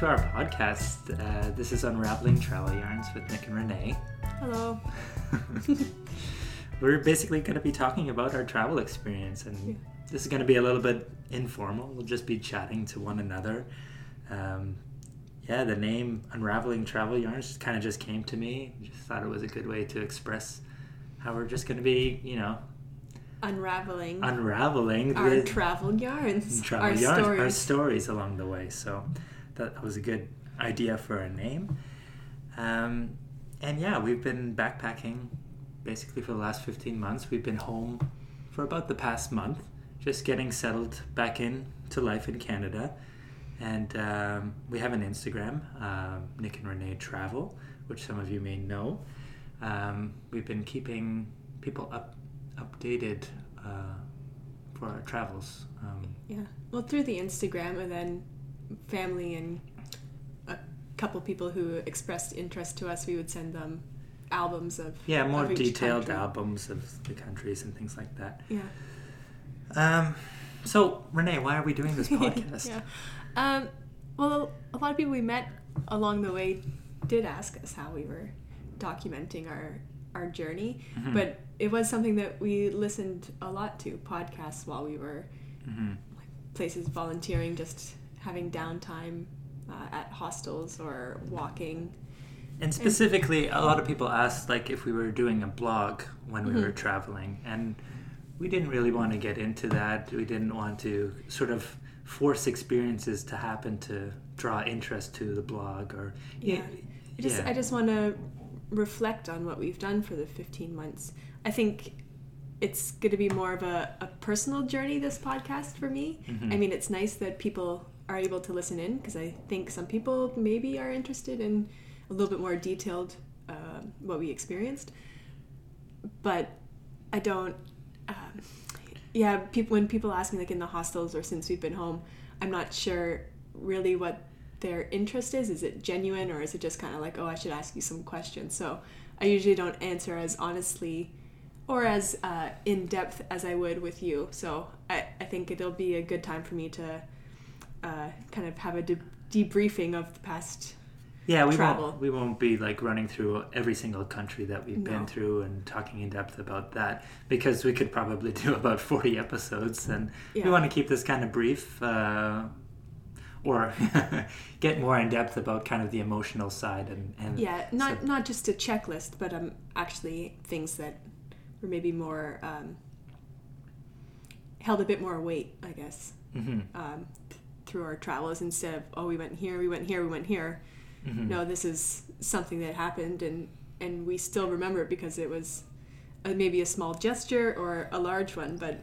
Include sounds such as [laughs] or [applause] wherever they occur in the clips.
To our podcast. Uh, this is Unraveling Travel Yarns with Nick and Renee. Hello. [laughs] We're basically going to be talking about our travel experience, and this is going to be a little bit informal. We'll just be chatting to one another. Um, yeah, the name Unraveling Travel Yarns kind of just came to me. Just thought it was a good way to express how we're just going to be, you know, Unraveling unraveling our travel yarns, travel our yarns, stories. our stories along the way. So that was a good idea for a name. Um, and yeah, we've been backpacking basically for the last 15 months. We've been home for about the past month, just getting settled back in to life in Canada. And um, we have an Instagram, um, Nick and Renee Travel, which some of you may know. Um, we've been keeping people up updated uh, for our travels. Um, yeah. Well, through the Instagram, and then family and a couple people who expressed interest to us, we would send them albums of yeah, more of detailed country. albums of the countries and things like that. Yeah. Um, so, Renee, why are we doing this [laughs] podcast? yeah. Um, well, a lot of people we met along the way did ask us how we were documenting our our journey, Mhm. but it was something that we listened a lot to podcasts while we were Mhm. places volunteering, just having downtime uh, at hostels or walking. And specifically, a lot of people asked like if we were doing a blog when we Mhm. were traveling, and we didn't really want to get into that. We didn't want to sort of force experiences to happen to draw interest to the blog or Yeah. I just yeah. I just want to reflect on what we've done for the 15 months. I think it's going to be more of a, a personal journey this podcast for me. Mhm. I mean, it's nice that people are able to listen in because I think some people maybe are interested in a little bit more detailed uh, what we experienced. But I don't. Um, yeah, people when people ask me like in the hostels or since we've been home, I'm not sure really what their interest is. Is it genuine or is it just kind of like, oh, I should ask you some questions? So I usually don't answer as honestly or as uh, in depth as I would with you. So I, I think it'll be a good time for me to uh, kind of have a de- debriefing of the past. Yeah, we travel. won't we won't be like running through every single country that we've been through and talking in depth about that because we could probably [laughs] do about forty episodes, and Yeah. we want to keep this kind of brief. Uh, or [laughs] get more in depth about kind of the emotional side and, and Yeah, not so- not just a checklist, but um, actually things that were maybe more um, held a bit more weight, I guess, Mhm, um, through our travels instead of oh we went here, we went here, we went here. mhm. No, this is something that happened, and and we still remember it because it was a, maybe a small gesture or a large one, but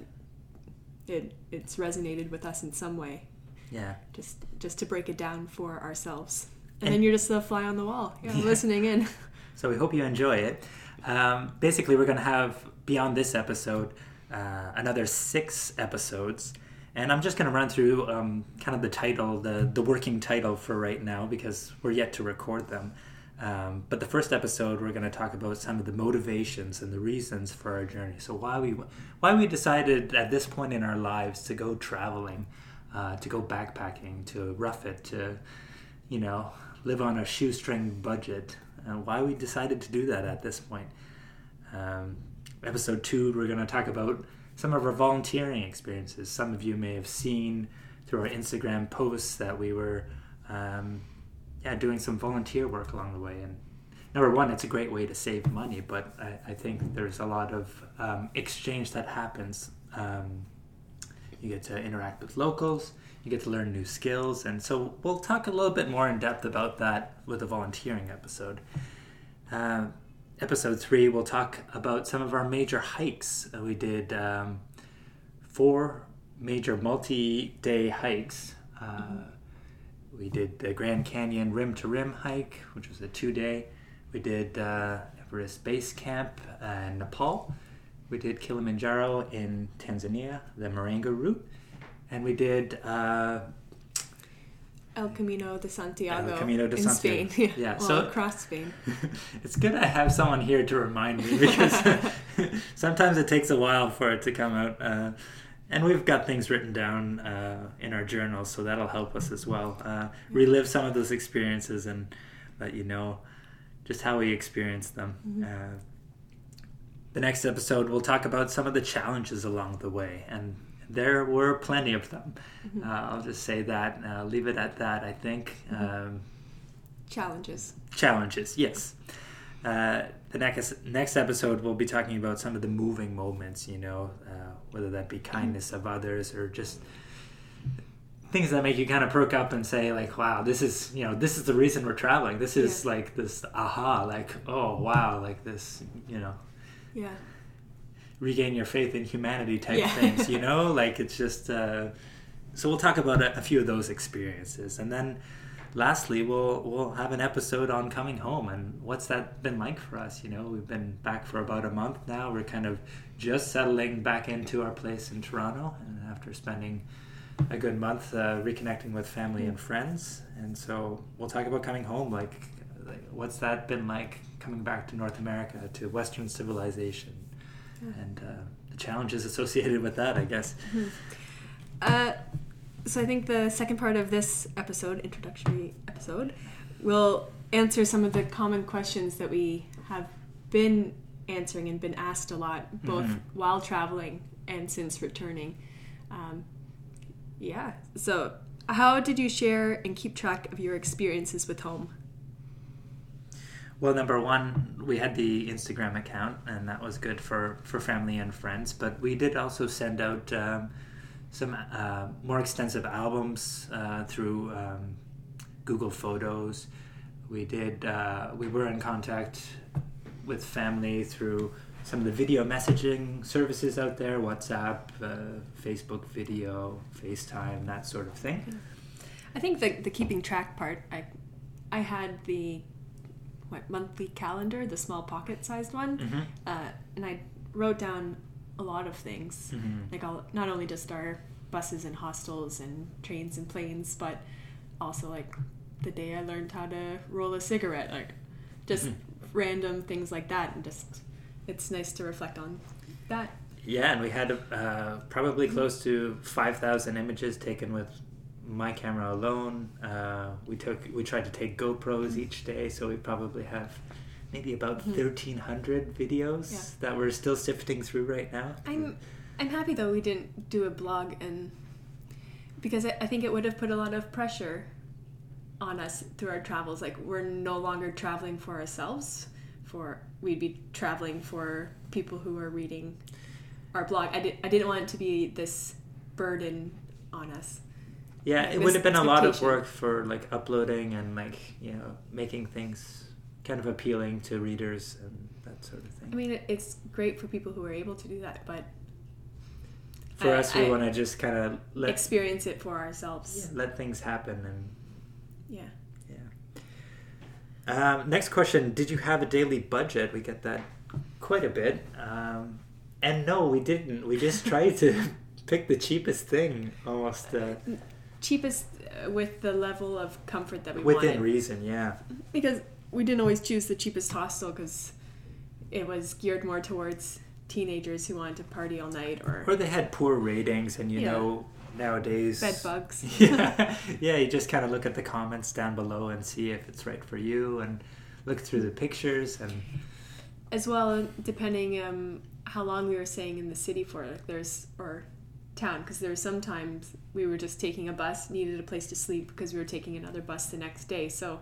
it it's resonated with us in some way. yeah Just just to break it down for ourselves, and, And- then you're just the fly on the wall, yeah, listening in. [laughs] So we hope you enjoy it. Um, basically, we're going to have beyond this episode uh, another six episodes, and I'm just going to run through um, kind of the title, the the working title for right now because we're yet to record them. Um, but the first episode, we're going to talk about some of the motivations and the reasons for our journey. So why we why we decided at this point in our lives to go traveling, uh, to go backpacking, to rough it, to you know live on a shoestring budget. and why we decided to do that at this point. Um, episode two, we're going to talk about some of our volunteering experiences. Some of you may have seen through our Instagram posts that we were, um, yeah, doing some volunteer work along the way. And number one, it's a great way to save money, but I, I think there's a lot of um, exchange that happens. Um, you get to interact with locals, you get to learn new skills, and so we'll talk a little bit more in depth about that with a volunteering episode. Uh, episode three, we'll talk about some of our major hikes. Uh, we did um, four major multi day hikes. Uh, we did the Grand Canyon Rim to Rim hike, which was a two day. We did uh, Everest Base Camp in Nepal. We did Kilimanjaro in Tanzania, the Marangu route. And we did uh, El Camino de Santiago El Camino de in Santiago. Spain. [laughs] Yeah, well, so- across Spain. [laughs] it's good to have someone here to remind me because [laughs] sometimes it takes a while for it to come out. Uh, and we've got things written down uh, in our journals, so that'll help us as well. Uh, relive some of those experiences and let you know just how we experienced them. Mm-hmm. Uh, the next episode, we'll talk about some of the challenges along the way, and there were plenty of them. Mm-hmm. Uh, I'll just say that, uh, leave it at that, I think. Mm-hmm. Um, Challenges. challenges, yes. Uh, the next next episode, we'll be talking about some of the moving moments. You know, uh, whether that be kindness of others or just things that make you kind of perk up and say like, "Wow, this is you know this is the reason we're traveling. This is Yeah. like this aha, like oh wow, like this you know." Yeah. Regain your faith in humanity type Yeah. things you [laughs] know? Like it's just uh, so we'll talk about a, a few of those experiences. And then lastly we'll we'll have an episode on coming home. And what's that been like for us you know? We've been back for about a month now. We're kind of just settling back into our place in toronto and after spending a good month uh, reconnecting with family and friends. And so we'll talk about coming home. Like, like what's that been like coming back to north america to western civilization and uh, the challenges associated with that, I guess. Uh, so I think the second part of this episode, introductory episode, will answer some of the common questions that we have been answering and been asked a lot, both Mhm. while traveling and since returning. Um, yeah. So, how did you share and keep track of your experiences with home? Well, number one, we had the Instagram account, and that was good for, for family and friends. But we did also send out um, some uh, more extensive albums uh, through um, Google Photos. We did. Uh, we were in contact with family through some of the video messaging services out there: WhatsApp, uh, Facebook Video, FaceTime, that sort of thing. I think the the keeping track part, I I had the what monthly calendar, the small pocket sized one, Mm-hmm. uh, and I wrote down a lot of things, Mhm. like all, not only just our buses and hostels and trains and planes, but also like the day I learned how to roll a cigarette, like just Mhm. random things like that, and just it's nice to reflect on that. Yeah, and we had uh, probably close to five thousand images taken with my camera alone. Uh, we took we tried to take GoPros each day, so we probably have maybe about Mhm. thirteen hundred videos Yeah. that we're still sifting through right now. I'm I'm happy though we didn't do a blog and because I, I think it would have put a lot of pressure on us through our travels. Like we're no longer traveling for ourselves. For we'd be traveling for people who are reading our blog. I did I didn't want it to be this burden on us. Yeah, like it would have been a lot of work for like uploading and like you know making things kind of appealing to readers and that sort of thing. I mean, it's great for people who are able to do that, but for I- us, we want to just kind of let experience it for ourselves. yeah, let things happen and yeah. Um, next question: Did you have a daily budget? We get that quite a bit. Um, and no, we didn't. We just tried to [laughs] pick the cheapest thing, almost uh, cheapest uh, with the level of comfort that we within wanted. reason. Yeah, because we didn't always choose the cheapest hostel because it was geared more towards teenagers who wanted to party all night or or they had poor ratings, and you Yeah. know nowadays bed bugs. [laughs] yeah, [laughs] yeah. You just kind of look at the comments down below and see if it's right for you, and look through the pictures and As well, depending um, how long we were staying in the city for, like there's or town, because there were sometimes we were just taking a bus, needed a place to sleep because we were taking another bus the next day. So,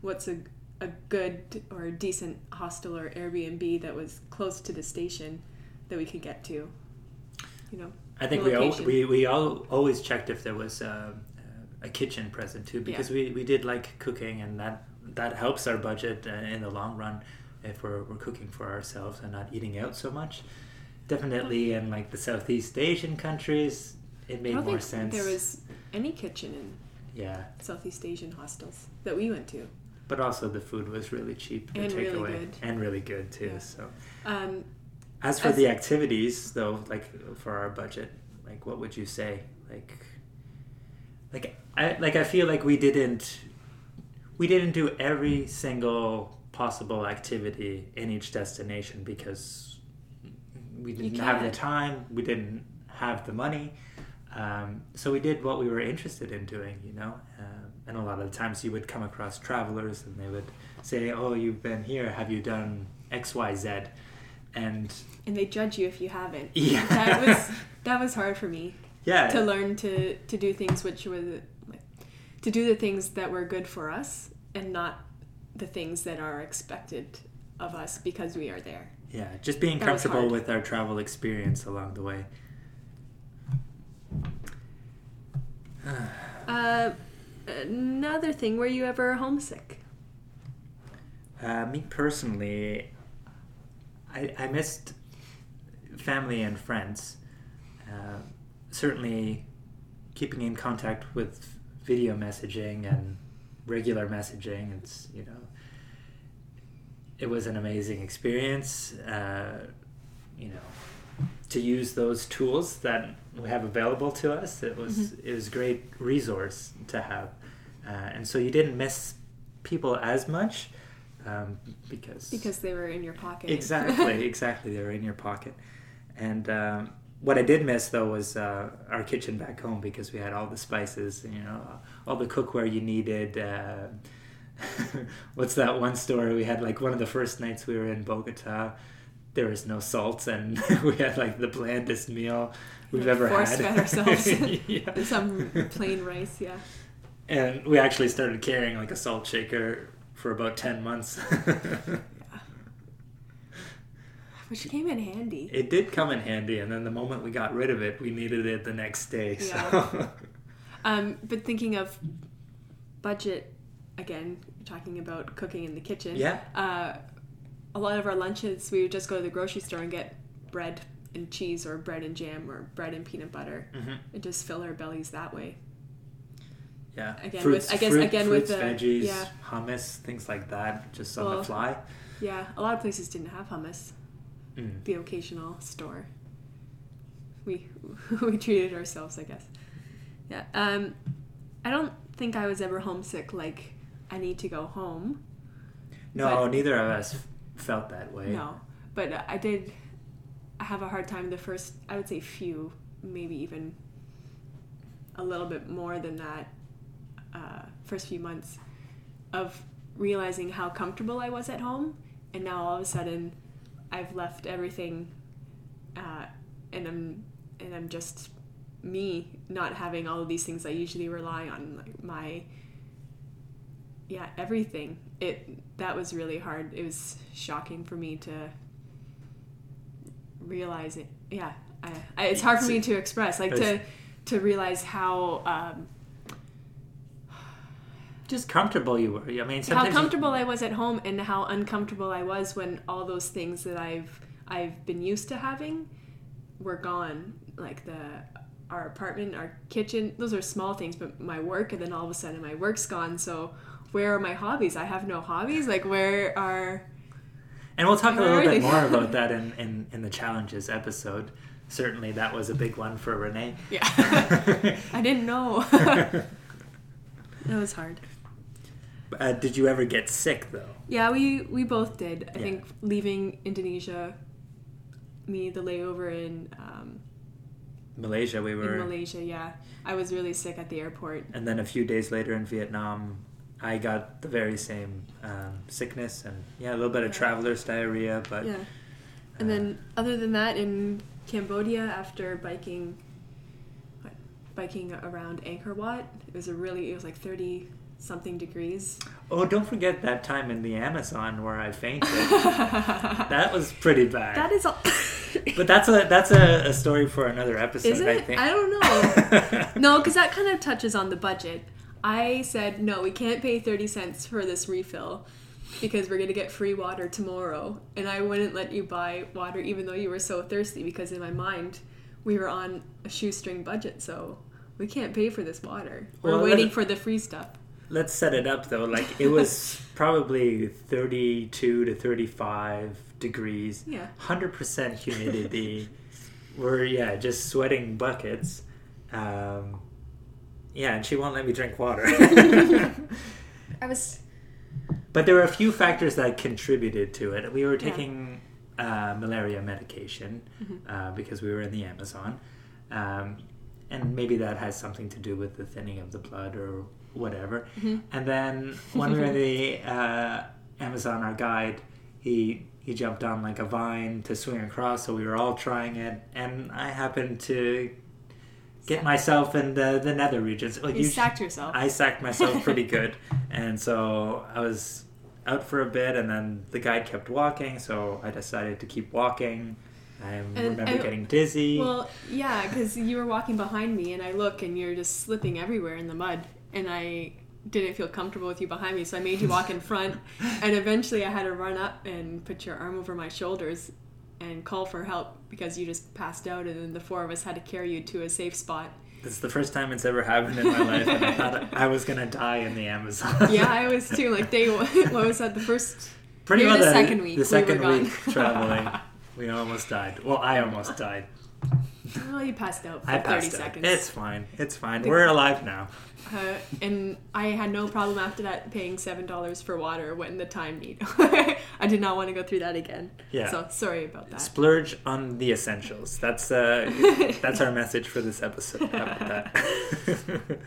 what's a a good or a decent hostel or Airbnb that was close to the station that we could get to? You know, I think we, al- we we all always checked if there was uh, a kitchen present too, because we, we did like cooking, and that that helps our budget uh, in the long run if we're, we're cooking for ourselves and not eating out so much. Definitely in like the Southeast Asian countries, it I made don't more think sense. there was any kitchen in yeah, Southeast Asian hostels that we went to. but also the food was really cheap to And take really and really good too. Yeah. So Um, as for As- the activities though, like for our budget, like what would you say? Like like I like I feel like we didn't we didn't do every single possible activity in each destination because we didn't have the time, we didn't have the money. Um, so we did what we were interested in doing, you know. Um, and a lot of the times you would come across travelers and they would say, "Oh, you've been here. Have you done X, Y, Z?" And And they judge you if you haven't. [laughs] Yeah. That was that was hard for me yeah, to learn to to do things which were to do the things that were good for us and not the things that are expected of us because we are there. Yeah, just being That comfortable with our travel experience along the way. Uh, another thing, were you ever homesick? Uh, me personally, I, I missed family and friends. Uh, certainly, keeping in contact with video messaging and regular messaging. It's you know, it was an amazing experience. Uh, you know, to use those tools that we have available to us, it was it was a great resource to have. Uh, and so you didn't miss people as much um, because Because they were in your pocket. exactly [laughs] exactly they were in your pocket and um, what i did miss though was uh, our kitchen back home because we had all the spices you know all the cookware you needed uh, [laughs] what's that one story we had like one of the first nights we were in bogota there was no salt and [laughs] we had like the blandest meal we've Like, ever force had fed ourselves. [laughs] yeah. Some plain rice, yeah. and we actually started carrying like a salt shaker for about 10 months Which came in handy. It did come in handy, and then the moment we got rid of it, we needed it the next day. So, Um, but thinking of budget, again, talking about cooking in the kitchen. yeah, Uh, a lot of our lunches, we would just go to the grocery store and get bread and cheese or bread and jam or bread and peanut butter hmm and just fill our bellies that way. yeah. Again, fruits, with- I guess fruit- again with the- veggies, yeah. hummus, things like that, just on Well, the fly. Yeah, a lot of places didn't have hummus. Mm. The occasional store. We [laughs] we treated ourselves, I guess. Yeah. Um, I don't think I was ever homesick. Like I need to go home. No, But- neither of us felt that way. No, but I did. Have a hard time the first. I would say few, maybe even a little bit more than that. Uh, first few months of realizing how comfortable I was at home, and now all of a sudden, I've left everything, uh, and I'm and I'm just me, not having all of these things I usually rely on, like my yeah everything. It that was really hard. It was shocking for me to realize it. Yeah, I, I, it's hard for me to express, like to to realize how um, Just comfortable you were. I mean, how sometimes you- comfortable I was at home and how uncomfortable I was when all those things that I've I've been used to having were gone. Like the our apartment, our kitchen, those are small things, but my work and then all of a sudden my work's gone. So where are my hobbies? I have no hobbies. Like where are and we'll talk a little bit more about that in, [laughs] in, in the challenges episode. Certainly, that was a big one for Renee. Yeah. [laughs] I didn't know. [laughs] that was hard. uh, did you ever get sick though? Yeah, we we both did. I Yeah. think leaving Indonesia, me the layover in um, Malaysia, we were in Malaysia. Yeah, I was really sick at the airport. and then a few days later in Vietnam, I got the very same um, sickness and yeah, a little bit of traveler's diarrhea, but yeah, and then other than that, in Cambodia, after biking, what, biking around Angkor Wat, it was a really it was like thirty something degrees. oh, don't forget that time in the Amazon where I fainted. [laughs] that was pretty bad. that is all. [laughs] but that's a that's a, a story for another episode. Is I think. I don't know. [laughs] No, because that kind of touches on the budget. I said, no, we can't pay 30 cents for this refill because we're going to get free water tomorrow. And I wouldn't let you buy water even though you were so thirsty because in my mind, we were on a shoestring budget. So we can't pay for this water. We're Well, waiting for the free stuff. Let's set it up though. Like it was [laughs] probably 32 to 35 degrees. Yeah. 100% humidity. [laughs] We're yeah, just sweating buckets. Um, yeah, and she won't let me drink water. [laughs] [laughs] I was. but there were a few factors that contributed to it. We were Yeah. taking uh, malaria medication Mhm. uh, because we were in the Amazon. um, and maybe that has something to do with the thinning of the blood or whatever. Mhm. And then when we were in the uh, Amazon, our guide, he he jumped on like a vine to swing across, so we were all trying it, and I happened to get myself in the, the nether regions. Like You you- sacked yourself. I sacked myself pretty [laughs] good, and so I was out for a bit, and then the guide kept walking, so I decided to keep walking. I remember and- getting dizzy. Well, yeah, because you were walking behind me, and I look, and you're just slipping everywhere in the mud, and I didn't feel comfortable with you behind me, so I made you walk in front, [laughs] and eventually I had to run up and put your arm over my shoulders and call for help because you just passed out, and then the four of us had to carry you to a safe spot. this is the first time it's ever happened in my life, and I thought I was gonna die in the Amazon. [laughs] Yeah, I was too. Like day, one- [laughs] what was that? The first. pretty much the second week we The second were gone. week traveling, we almost died. Well, I almost died. Well, you passed out for I thirty passed out. seconds. It's fine. It's fine. We're alive now. [laughs] Uh, and I had no problem after that paying seven dollars for water when the time need. [laughs] I did not want to go through that again. Yeah. So sorry about that. Splurge on the essentials. That's uh, [laughs] that's our message for this episode. How about that?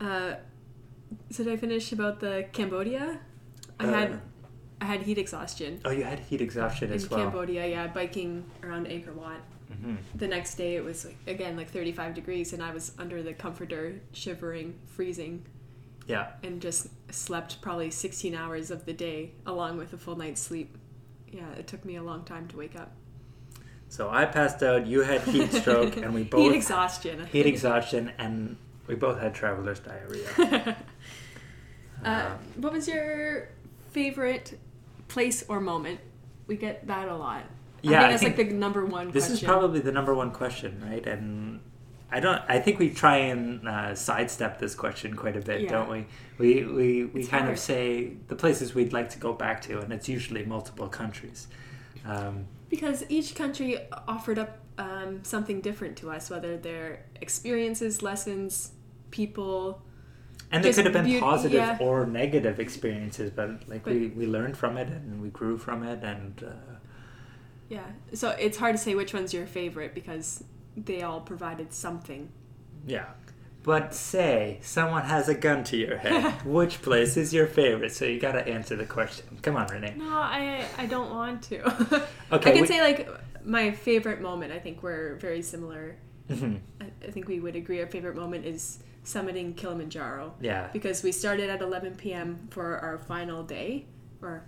Uh, so did I finish about the Cambodia? I Uh, had I had heat exhaustion oh, you had heat exhaustion in as well. Cambodia. Yeah, biking around Angkor Wat. hmm The next day it was like, again like 35 degrees, and I was under the comforter, shivering, freezing, Yeah. and just slept probably 16 hours of the day along with a full night's sleep. Yeah, it took me a long time to wake up. So I passed out. You had heat stroke, and we [laughs] both heat exhaustion. heat exhaustion, and we both had traveler's diarrhea. [laughs] Uh, what was your favorite place or moment? We get that a lot. Yeah, I think that's think like the number one This question. is probably the number one question, right? And I don't. I think we try and uh, sidestep this question quite a bit, Yeah. don't we? We we, we It's kind hard. of say the places we'd like to go back to, and it's usually multiple countries. Um, because each country offered up um, something different to us, whether they're experiences, lessons, people. And they could have been beauty- positive yeah. or negative experiences, but like But- we, we learned from it and we grew from it, and uh, Yeah, so it's hard to say which one's your favorite because they all provided something. yeah. But say someone has a gun to your head, [laughs] which place is your favorite? So you got to answer the question. Come on, Renee. No, I I don't want to. [laughs] Okay, I can we- say like my favorite moment. I think we're very similar. Mhm. I, I think we would agree our favorite moment is summiting Kilimanjaro Yeah. because we started at 11 p.m. for our final day or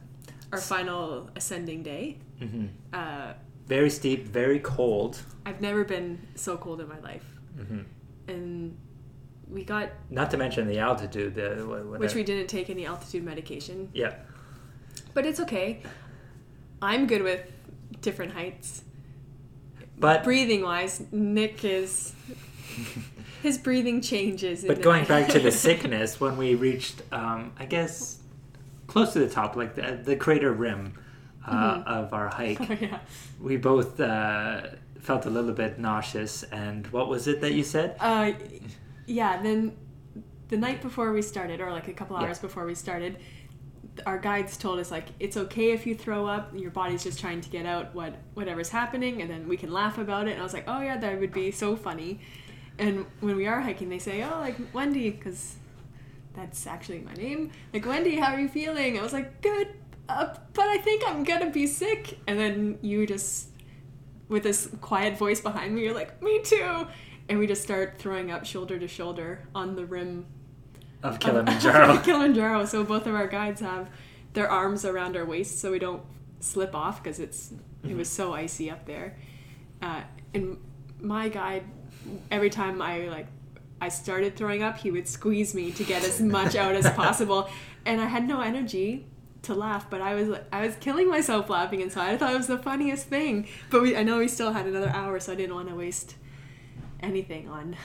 our final ascending day. hmm Uh, Very steep, very cold. I've never been so cold in my life, hmm and we got Not to mention the altitude. The what, what which we didn't take any altitude medication, yeah. but it's okay. I'm good with different heights. But Breathing wise, Nick is his breathing changes. but going night. back to the [laughs] sickness, when we reached, um, I guess, close to the top, like the, the crater rim uh, Mhm. of our hike, oh, yeah. we both uh, felt a little bit nauseous. And what was it that you said? Uh, yeah. Then the night before we started, or like a couple Yeah. hours before we started, our guides told us like it's okay if you throw up. Your body's just trying to get out what whatever's happening, and then we can laugh about it. And I was like, oh yeah, that would be so funny. And when we are hiking, they say, oh like Wendy, because that's actually my name. Like Wendy, how are you feeling? I was like, good, uh, but I think I'm gonna be sick. And then you just with this quiet voice behind me, you're like, me too. And we just start throwing up shoulder to shoulder on the rim Of of- Kilimanjaro. [laughs] of Kilimanjaro. So both of our guides have their arms around our waist so we don't slip off because it's it was so icy up there. Uh, and my guide, every time I like I started throwing up, he would squeeze me to get as much out as possible, [laughs] and I had no energy to laugh, but I was I was killing myself laughing inside. I thought it was the funniest thing. But we, I know we still had another hour, so I didn't want to waste anything on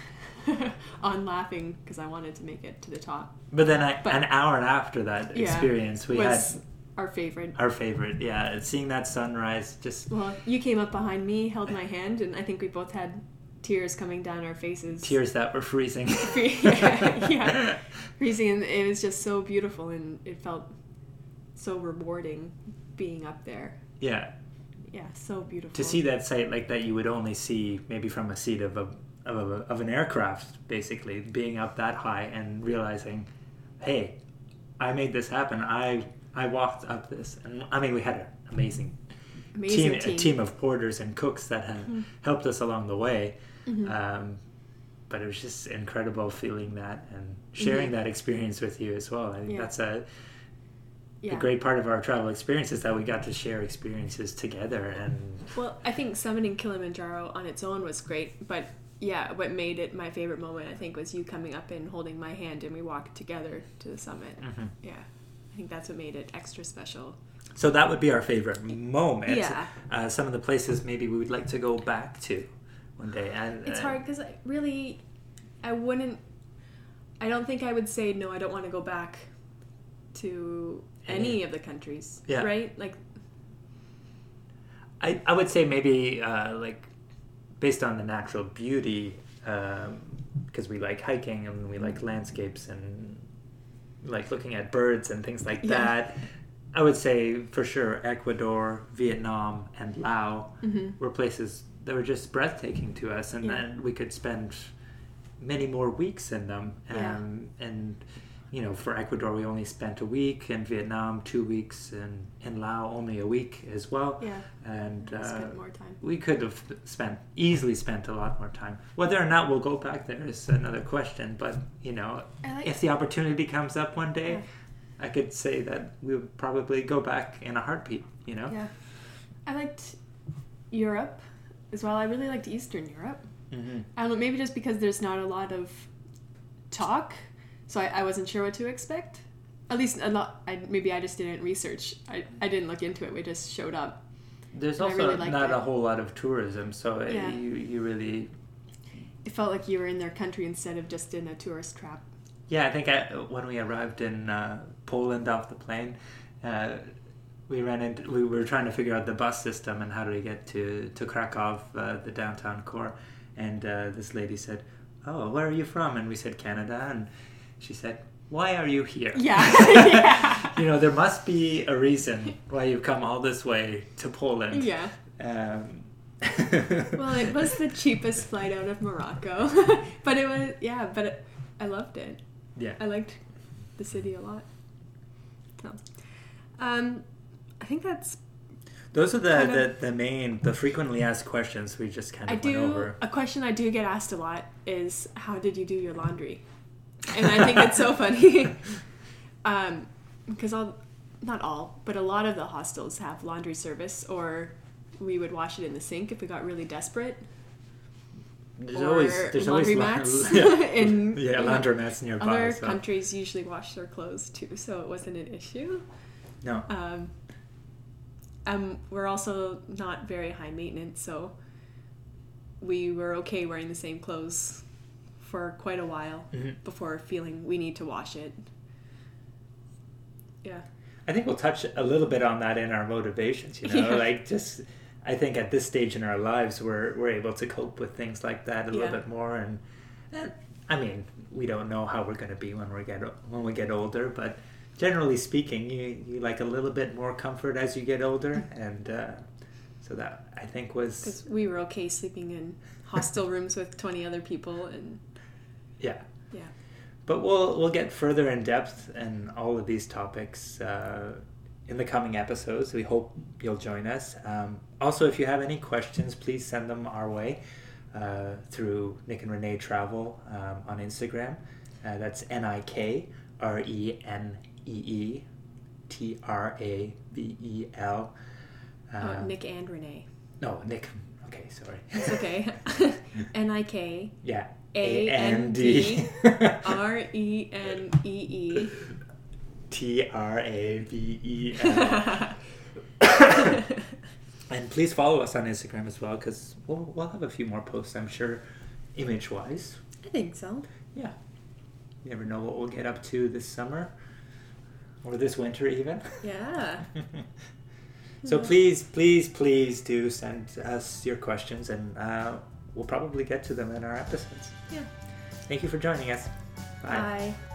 [laughs] on laughing because I wanted to make it to the top. But then I, But- an hour after that Yeah, experience, we was had our favorite. our favorite. Yeah, seeing that sunrise just Well, you came up behind me, held my hand, and I think we both had tears coming down our faces. tears that were freezing. [laughs] yeah, [laughs] yeah. freezing, and it was just so beautiful, and it felt so rewarding being up there. Yeah. yeah, so beautiful. to see that sight like that you would only see maybe from a seat of a of, a, of an aircraft basically being up that high and realizing hey i made this happen i i walked up this and i mean we had an amazing, Amazing team, team. Mm-hmm. a team of porters and cooks that had helped us along the way Mhm. um, but it was just incredible feeling that and sharing that experience with you as well i think Mm-hmm. Yeah. that's a yeah. a great part of our travel experience is that we got to share experiences together and Well, I think summiting Kilimanjaro on its own was great, but yeah, what made it my favorite moment, I think, was you coming up and holding my hand and we walked together to the summit. Mhm. Yeah, I think that's what made it extra special. So that would be our favorite moment. Yeah. Uh, some of the places maybe we would like to go back to one day. And It's uh, hard because I really, I wouldn't, I don't think I would say, no, I don't want to go back to any Any. of the countries. Yeah. Right? Like, I, I would say maybe uh, like based on the natural beauty, because we like hiking and we like landscapes and like looking at birds and things like Yeah. that. I would say for sure Ecuador, Vietnam, and Laos mhm. were places that were just breathtaking to us, and Yeah. then we could spend many more weeks in them. Yeah. Um, and you know, for Ecuador, we only spent a week. In Vietnam, two weeks, and in Laos, only a week as well. yeah, And uh, spent more time. we could have spent easily spent a lot more time. Whether or not we'll go back there is another question. But you know, like, if the opportunity comes up one day, Yeah. I could say that we would probably go back in a heartbeat. You know. yeah. I liked Europe as well. I really liked Eastern Europe. Mm-hmm. I don't know, maybe just because there's not a lot of talk, so I, I wasn't sure what to expect. At least a lot. I, maybe I just didn't research. I, I didn't look into it. We just showed up. There's I also really not it. a whole lot of tourism, so Yeah. you you really It felt like you were in their country instead of just in a tourist trap. yeah. I think I, when we arrived in uh, Poland off the plane, uh, we ran into we were trying to figure out the bus system and how do we get to to Krakow, uh, the downtown core, and uh, this lady said, "Oh, where are you from?" And we said Canada, and she said, "Why are you here?" Yeah. [laughs] [laughs] yeah. you know, there must be a reason why you've come all this way to Poland. Yeah. Um, [laughs] Well, it was the cheapest flight out of Morocco, but it was yeah. But it, I loved it. yeah. I liked the city a lot. So, um, I think that's. Those are the, the, the main, the frequently asked questions we just kind I of went do. over. A question I do get asked a lot is, "How did you do your laundry?" And I think it's so [laughs] funny, [laughs] um, because all, not all, but a lot of the hostels have laundry service, or we would wash it in the sink if we got really desperate. There's or always there's always laundromats la- [laughs] yeah, in yeah laundromats nearby. Other so. countries usually wash their clothes too, so it wasn't an issue. No, Um, um, we're also not very high maintenance, so we were okay wearing the same clothes for quite a while Mhm. before feeling we need to wash it. Yeah. I think we'll touch a little bit on that in our motivations. You know, [laughs] Yeah. like just I think at this stage in our lives, we're we're able to cope with things like that a little bit more. And, and I mean, we don't know how we're going to be when we get when we get older, but generally speaking, you you like a little bit more comfort as you get older, and uh, so that I think was Because we were okay sleeping in hostel [laughs] rooms with 20 other people, and yeah. yeah. But we'll we'll get further in depth in all of these topics uh, in the coming episodes. We hope you'll join us. Um, also, if you have any questions, please send them our way uh, through Nick and Renee Travel um, on Instagram. Uh, that's N I K R E N E E T R A V E L. Oh, Uh, Nick and Renee. No, Nick. Okay, sorry. It's okay. [laughs] N I K yeah. A N D [laughs] R E N E E. T R A V E L. And please follow us on Instagram as well because we'll, we'll have a few more posts, I'm sure, image wise. I think so. Yeah. You never know what we'll get up to this summer or this winter, even. [laughs] Yeah. so Yeah. please, please, please do send us your questions and uh, we'll probably get to them in our episodes. Yeah. Thank you for joining us. Bye. Bye.